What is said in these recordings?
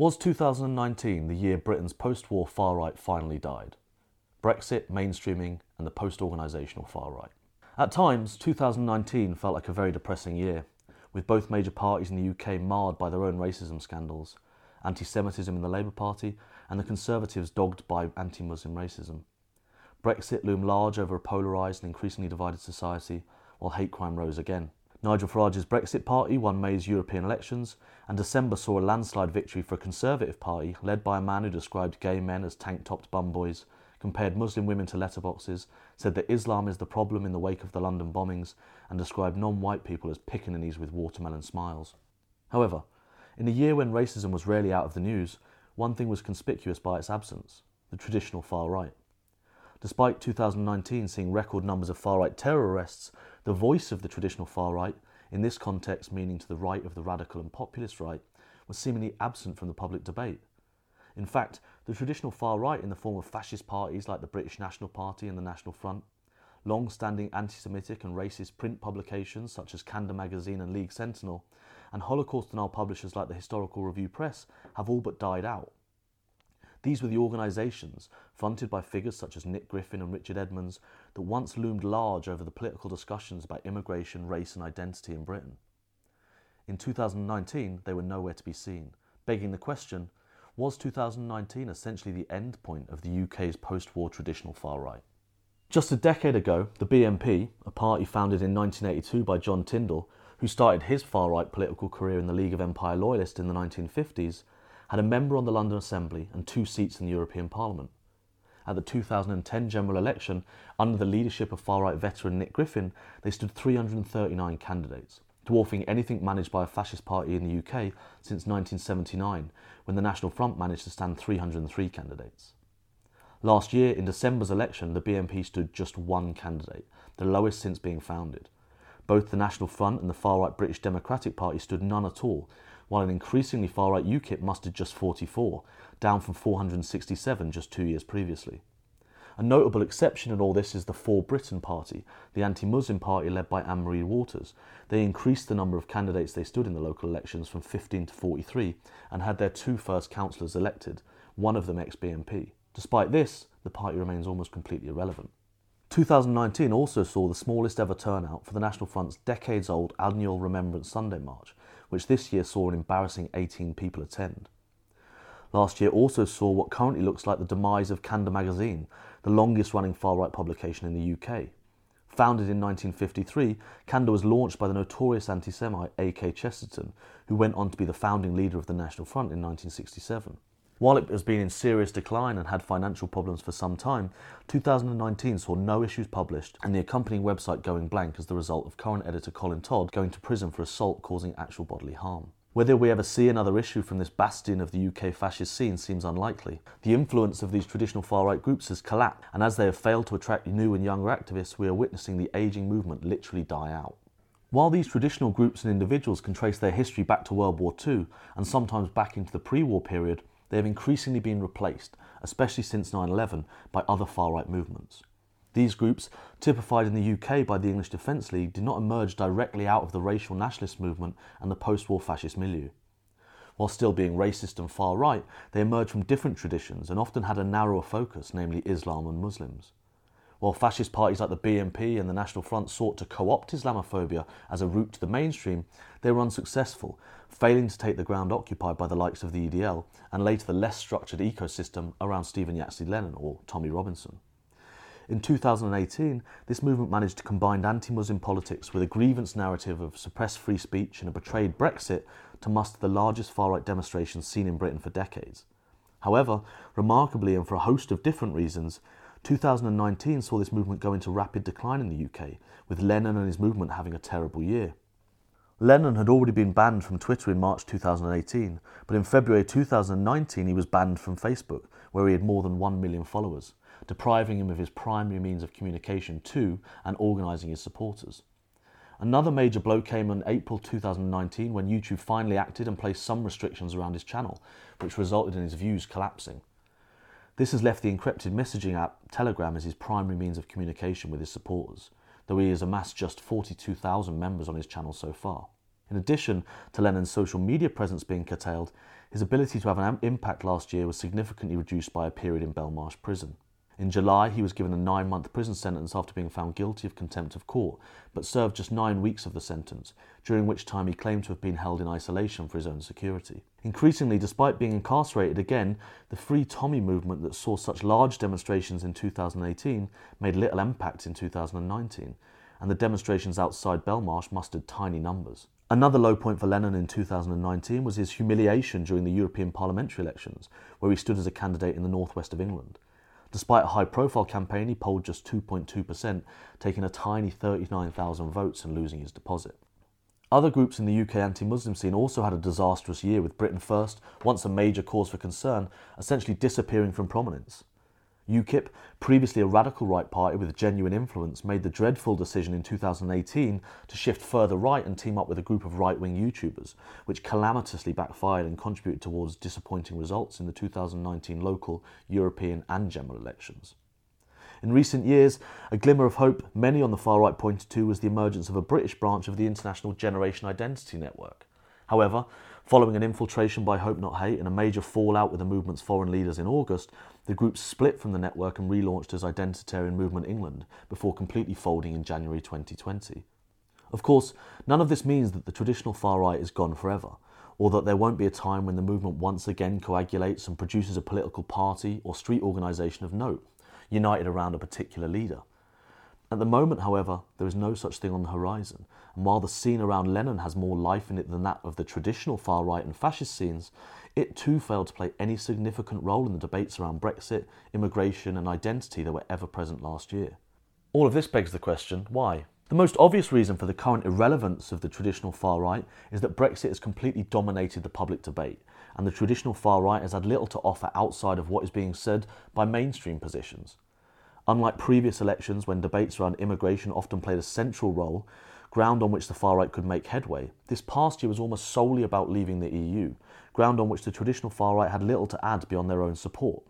Was 2019 the year Britain's post war far right finally died? Brexit, mainstreaming, and the post organisational far right. At times, 2019 felt like a very depressing year, with both major parties in the UK marred by their own racism scandals, anti Semitism in the Labour Party, and the Conservatives dogged by anti Muslim racism. Brexit loomed large over a polarised and increasingly divided society, while hate crime rose again. Nigel Farage's Brexit Party won May's European elections, and December saw a landslide victory for a Conservative Party led by a man who described gay men as tank topped bum boys, compared Muslim women to letterboxes, said that Islam is the problem in the wake of the London bombings, and described non white people as pickaninnies with watermelon smiles. However, in a year when racism was rarely out of the news, one thing was conspicuous by its absence the traditional far right. Despite 2019 seeing record numbers of far right terror arrests, the voice of the traditional far right, in this context meaning to the right of the radical and populist right, was seemingly absent from the public debate. In fact, the traditional far right, in the form of fascist parties like the British National Party and the National Front, long standing anti Semitic and racist print publications such as Candour Magazine and League Sentinel, and Holocaust denial publishers like the Historical Review Press have all but died out. These were the organisations, fronted by figures such as Nick Griffin and Richard Edmonds, that once loomed large over the political discussions about immigration, race, and identity in Britain. In 2019, they were nowhere to be seen, begging the question was 2019 essentially the end point of the UK's post war traditional far right? Just a decade ago, the BNP, a party founded in 1982 by John Tyndall, who started his far right political career in the League of Empire Loyalists in the 1950s, had a member on the London Assembly and two seats in the European Parliament. At the 2010 general election, under the leadership of far right veteran Nick Griffin, they stood 339 candidates, dwarfing anything managed by a fascist party in the UK since 1979, when the National Front managed to stand 303 candidates. Last year, in December's election, the BNP stood just one candidate, the lowest since being founded. Both the National Front and the far right British Democratic Party stood none at all, while an increasingly far right UKIP mustered just 44, down from 467 just two years previously. A notable exception in all this is the For Britain Party, the anti Muslim party led by Anne Marie Waters. They increased the number of candidates they stood in the local elections from 15 to 43 and had their two first councillors elected, one of them ex BNP. Despite this, the party remains almost completely irrelevant. 2019 also saw the smallest ever turnout for the National Front's decades old annual Remembrance Sunday March, which this year saw an embarrassing 18 people attend. Last year also saw what currently looks like the demise of Candour magazine, the longest running far right publication in the UK. Founded in 1953, Candour was launched by the notorious anti Semite A.K. Chesterton, who went on to be the founding leader of the National Front in 1967. While it has been in serious decline and had financial problems for some time, 2019 saw no issues published and the accompanying website going blank as the result of current editor Colin Todd going to prison for assault causing actual bodily harm. Whether we ever see another issue from this bastion of the UK fascist scene seems unlikely. The influence of these traditional far right groups has collapsed, and as they have failed to attract new and younger activists, we are witnessing the ageing movement literally die out. While these traditional groups and individuals can trace their history back to World War II and sometimes back into the pre war period, they have increasingly been replaced, especially since 9 11, by other far right movements. These groups, typified in the UK by the English Defence League, did not emerge directly out of the racial nationalist movement and the post war fascist milieu. While still being racist and far right, they emerged from different traditions and often had a narrower focus, namely Islam and Muslims. While fascist parties like the BNP and the National Front sought to co opt Islamophobia as a route to the mainstream, they were unsuccessful, failing to take the ground occupied by the likes of the EDL and later the less structured ecosystem around Stephen Yaxley Lennon or Tommy Robinson. In 2018, this movement managed to combine anti Muslim politics with a grievance narrative of suppressed free speech and a betrayed Brexit to muster the largest far right demonstrations seen in Britain for decades. However, remarkably and for a host of different reasons, 2019 saw this movement go into rapid decline in the UK, with Lennon and his movement having a terrible year. Lennon had already been banned from Twitter in March 2018, but in February 2019 he was banned from Facebook, where he had more than 1 million followers, depriving him of his primary means of communication to and organising his supporters. Another major blow came in April 2019 when YouTube finally acted and placed some restrictions around his channel, which resulted in his views collapsing. This has left the encrypted messaging app Telegram as his primary means of communication with his supporters, though he has amassed just 42,000 members on his channel so far. In addition to Lennon's social media presence being curtailed, his ability to have an impact last year was significantly reduced by a period in Belmarsh prison. In July, he was given a nine month prison sentence after being found guilty of contempt of court, but served just nine weeks of the sentence, during which time he claimed to have been held in isolation for his own security. Increasingly, despite being incarcerated again, the Free Tommy movement that saw such large demonstrations in 2018 made little impact in 2019, and the demonstrations outside Belmarsh mustered tiny numbers. Another low point for Lennon in 2019 was his humiliation during the European parliamentary elections, where he stood as a candidate in the northwest of England. Despite a high profile campaign, he polled just 2.2%, taking a tiny 39,000 votes and losing his deposit. Other groups in the UK anti Muslim scene also had a disastrous year, with Britain First, once a major cause for concern, essentially disappearing from prominence. UKIP, previously a radical right party with genuine influence, made the dreadful decision in 2018 to shift further right and team up with a group of right wing YouTubers, which calamitously backfired and contributed towards disappointing results in the 2019 local, European, and general elections. In recent years, a glimmer of hope many on the far right pointed to was the emergence of a British branch of the International Generation Identity Network. However, following an infiltration by Hope Not Hate and a major fallout with the movement's foreign leaders in August, the group split from the network and relaunched as Identitarian Movement England before completely folding in January 2020. Of course, none of this means that the traditional far right is gone forever, or that there won't be a time when the movement once again coagulates and produces a political party or street organisation of note, united around a particular leader. At the moment, however, there is no such thing on the horizon, and while the scene around Lennon has more life in it than that of the traditional far right and fascist scenes, it too failed to play any significant role in the debates around Brexit, immigration, and identity that were ever present last year. All of this begs the question why? The most obvious reason for the current irrelevance of the traditional far right is that Brexit has completely dominated the public debate, and the traditional far right has had little to offer outside of what is being said by mainstream positions. Unlike previous elections, when debates around immigration often played a central role, ground on which the far right could make headway, this past year was almost solely about leaving the EU, ground on which the traditional far right had little to add beyond their own support.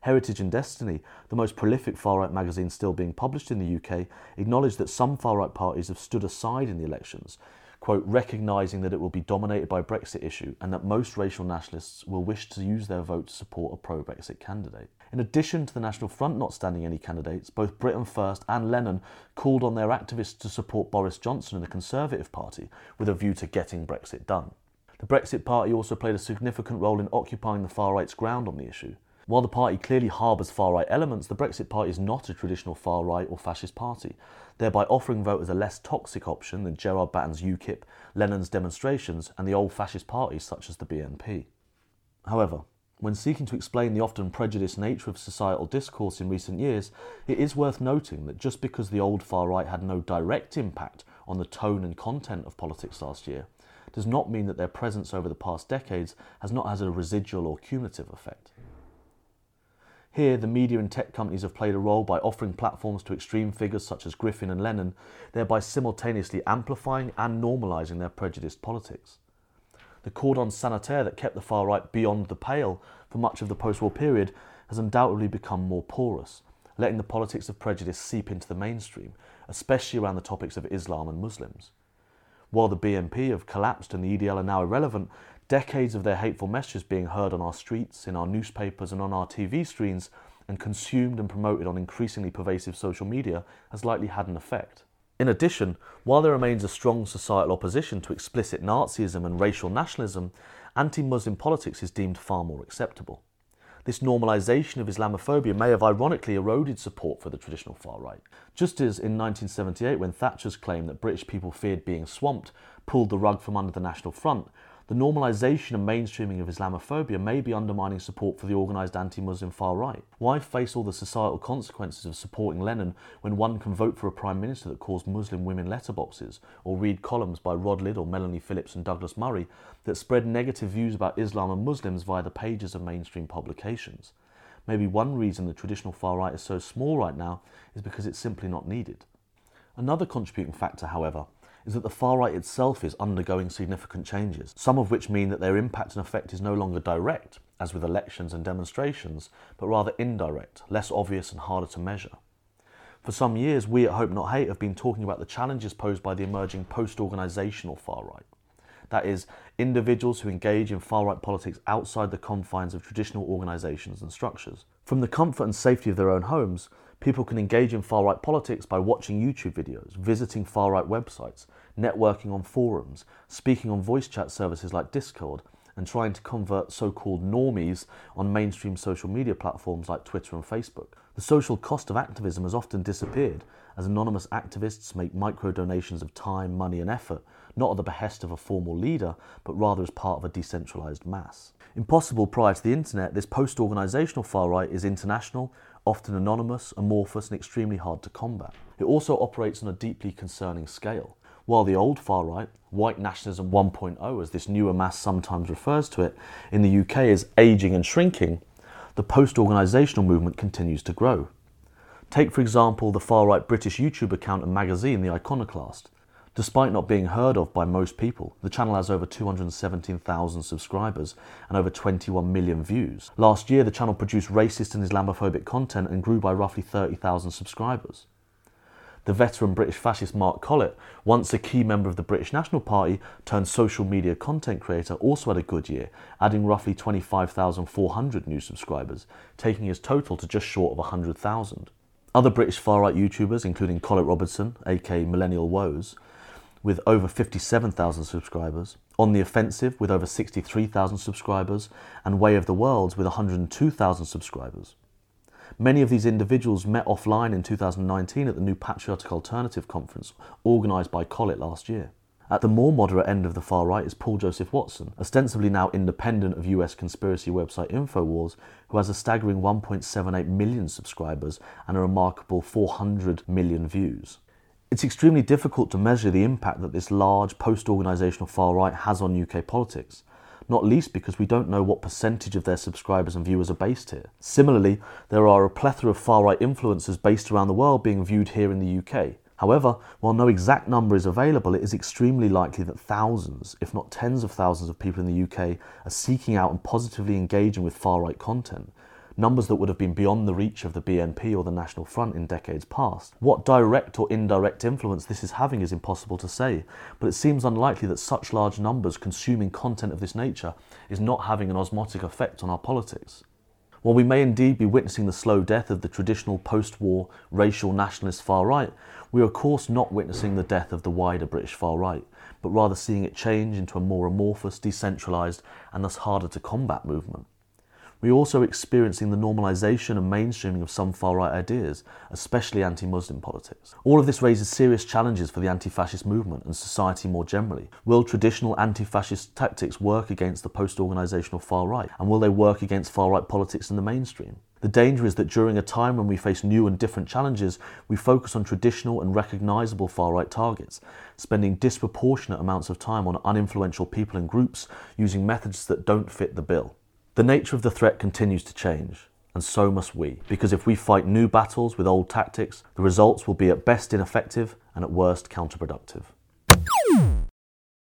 Heritage and Destiny, the most prolific far right magazine still being published in the UK, acknowledged that some far right parties have stood aside in the elections, quote, recognising that it will be dominated by Brexit issue and that most racial nationalists will wish to use their vote to support a pro Brexit candidate. In addition to the National Front not standing any candidates, both Britain First and Lennon called on their activists to support Boris Johnson and the Conservative Party with a view to getting Brexit done. The Brexit Party also played a significant role in occupying the far right's ground on the issue. While the party clearly harbours far right elements, the Brexit Party is not a traditional far right or fascist party, thereby offering voters a less toxic option than Gerard Batten's UKIP, Lennon's demonstrations, and the old fascist parties such as the BNP. However, when seeking to explain the often prejudiced nature of societal discourse in recent years, it is worth noting that just because the old far right had no direct impact on the tone and content of politics last year, does not mean that their presence over the past decades has not had a residual or cumulative effect. Here, the media and tech companies have played a role by offering platforms to extreme figures such as Griffin and Lennon, thereby simultaneously amplifying and normalising their prejudiced politics the cordon sanitaire that kept the far right beyond the pale for much of the post war period has undoubtedly become more porous, letting the politics of prejudice seep into the mainstream, especially around the topics of Islam and Muslims. While the BNP have collapsed and the EDL are now irrelevant, decades of their hateful messages being heard on our streets, in our newspapers, and on our TV screens, and consumed and promoted on increasingly pervasive social media has likely had an effect. In addition, while there remains a strong societal opposition to explicit Nazism and racial nationalism, anti Muslim politics is deemed far more acceptable. This normalisation of Islamophobia may have ironically eroded support for the traditional far right. Just as in 1978, when Thatcher's claim that British people feared being swamped pulled the rug from under the National Front, the normalisation and mainstreaming of Islamophobia may be undermining support for the organised anti Muslim far right. Why face all the societal consequences of supporting Lennon when one can vote for a Prime Minister that calls Muslim women letterboxes, or read columns by Rod Liddle, Melanie Phillips, and Douglas Murray that spread negative views about Islam and Muslims via the pages of mainstream publications? Maybe one reason the traditional far right is so small right now is because it's simply not needed. Another contributing factor, however, is that the far right itself is undergoing significant changes, some of which mean that their impact and effect is no longer direct, as with elections and demonstrations, but rather indirect, less obvious, and harder to measure. For some years, we at Hope Not Hate have been talking about the challenges posed by the emerging post organisational far right. That is, individuals who engage in far right politics outside the confines of traditional organisations and structures. From the comfort and safety of their own homes, people can engage in far right politics by watching YouTube videos, visiting far right websites, networking on forums, speaking on voice chat services like Discord, and trying to convert so called normies on mainstream social media platforms like Twitter and Facebook. The social cost of activism has often disappeared as anonymous activists make micro donations of time, money, and effort not at the behest of a formal leader, but rather as part of a decentralised mass. Impossible prior to the internet, this post organisational far right is international, often anonymous, amorphous, and extremely hard to combat. It also operates on a deeply concerning scale. While the old far right, white nationalism 1.0, as this newer mass sometimes refers to it, in the UK is ageing and shrinking, the post organisational movement continues to grow. Take, for example, the far right British YouTube account and magazine, The Iconoclast. Despite not being heard of by most people, the channel has over 217,000 subscribers and over 21 million views. Last year, the channel produced racist and Islamophobic content and grew by roughly 30,000 subscribers. The veteran British fascist Mark Collett, once a key member of the British National Party turned social media content creator, also had a good year, adding roughly 25,400 new subscribers, taking his total to just short of 100,000. Other British far right YouTubers, including Colin Robertson, aka Millennial Woes, with over 57,000 subscribers, On the Offensive with over 63,000 subscribers, and Way of the Worlds with 102,000 subscribers. Many of these individuals met offline in 2019 at the New Patriotic Alternative Conference, organised by Collett last year. At the more moderate end of the far right is Paul Joseph Watson, ostensibly now independent of US conspiracy website InfoWars, who has a staggering 1.78 million subscribers and a remarkable 400 million views. It's extremely difficult to measure the impact that this large post organisational far right has on UK politics, not least because we don't know what percentage of their subscribers and viewers are based here. Similarly, there are a plethora of far right influencers based around the world being viewed here in the UK. However, while no exact number is available, it is extremely likely that thousands, if not tens of thousands, of people in the UK are seeking out and positively engaging with far right content, numbers that would have been beyond the reach of the BNP or the National Front in decades past. What direct or indirect influence this is having is impossible to say, but it seems unlikely that such large numbers consuming content of this nature is not having an osmotic effect on our politics. While we may indeed be witnessing the slow death of the traditional post war racial nationalist far right, we are of course not witnessing the death of the wider British far right, but rather seeing it change into a more amorphous, decentralised, and thus harder to combat movement. We're also experiencing the normalisation and mainstreaming of some far right ideas, especially anti Muslim politics. All of this raises serious challenges for the anti fascist movement and society more generally. Will traditional anti fascist tactics work against the post organisational far right? And will they work against far right politics in the mainstream? The danger is that during a time when we face new and different challenges, we focus on traditional and recognisable far right targets, spending disproportionate amounts of time on uninfluential people and groups using methods that don't fit the bill. The nature of the threat continues to change, and so must we, because if we fight new battles with old tactics, the results will be at best ineffective and at worst counterproductive.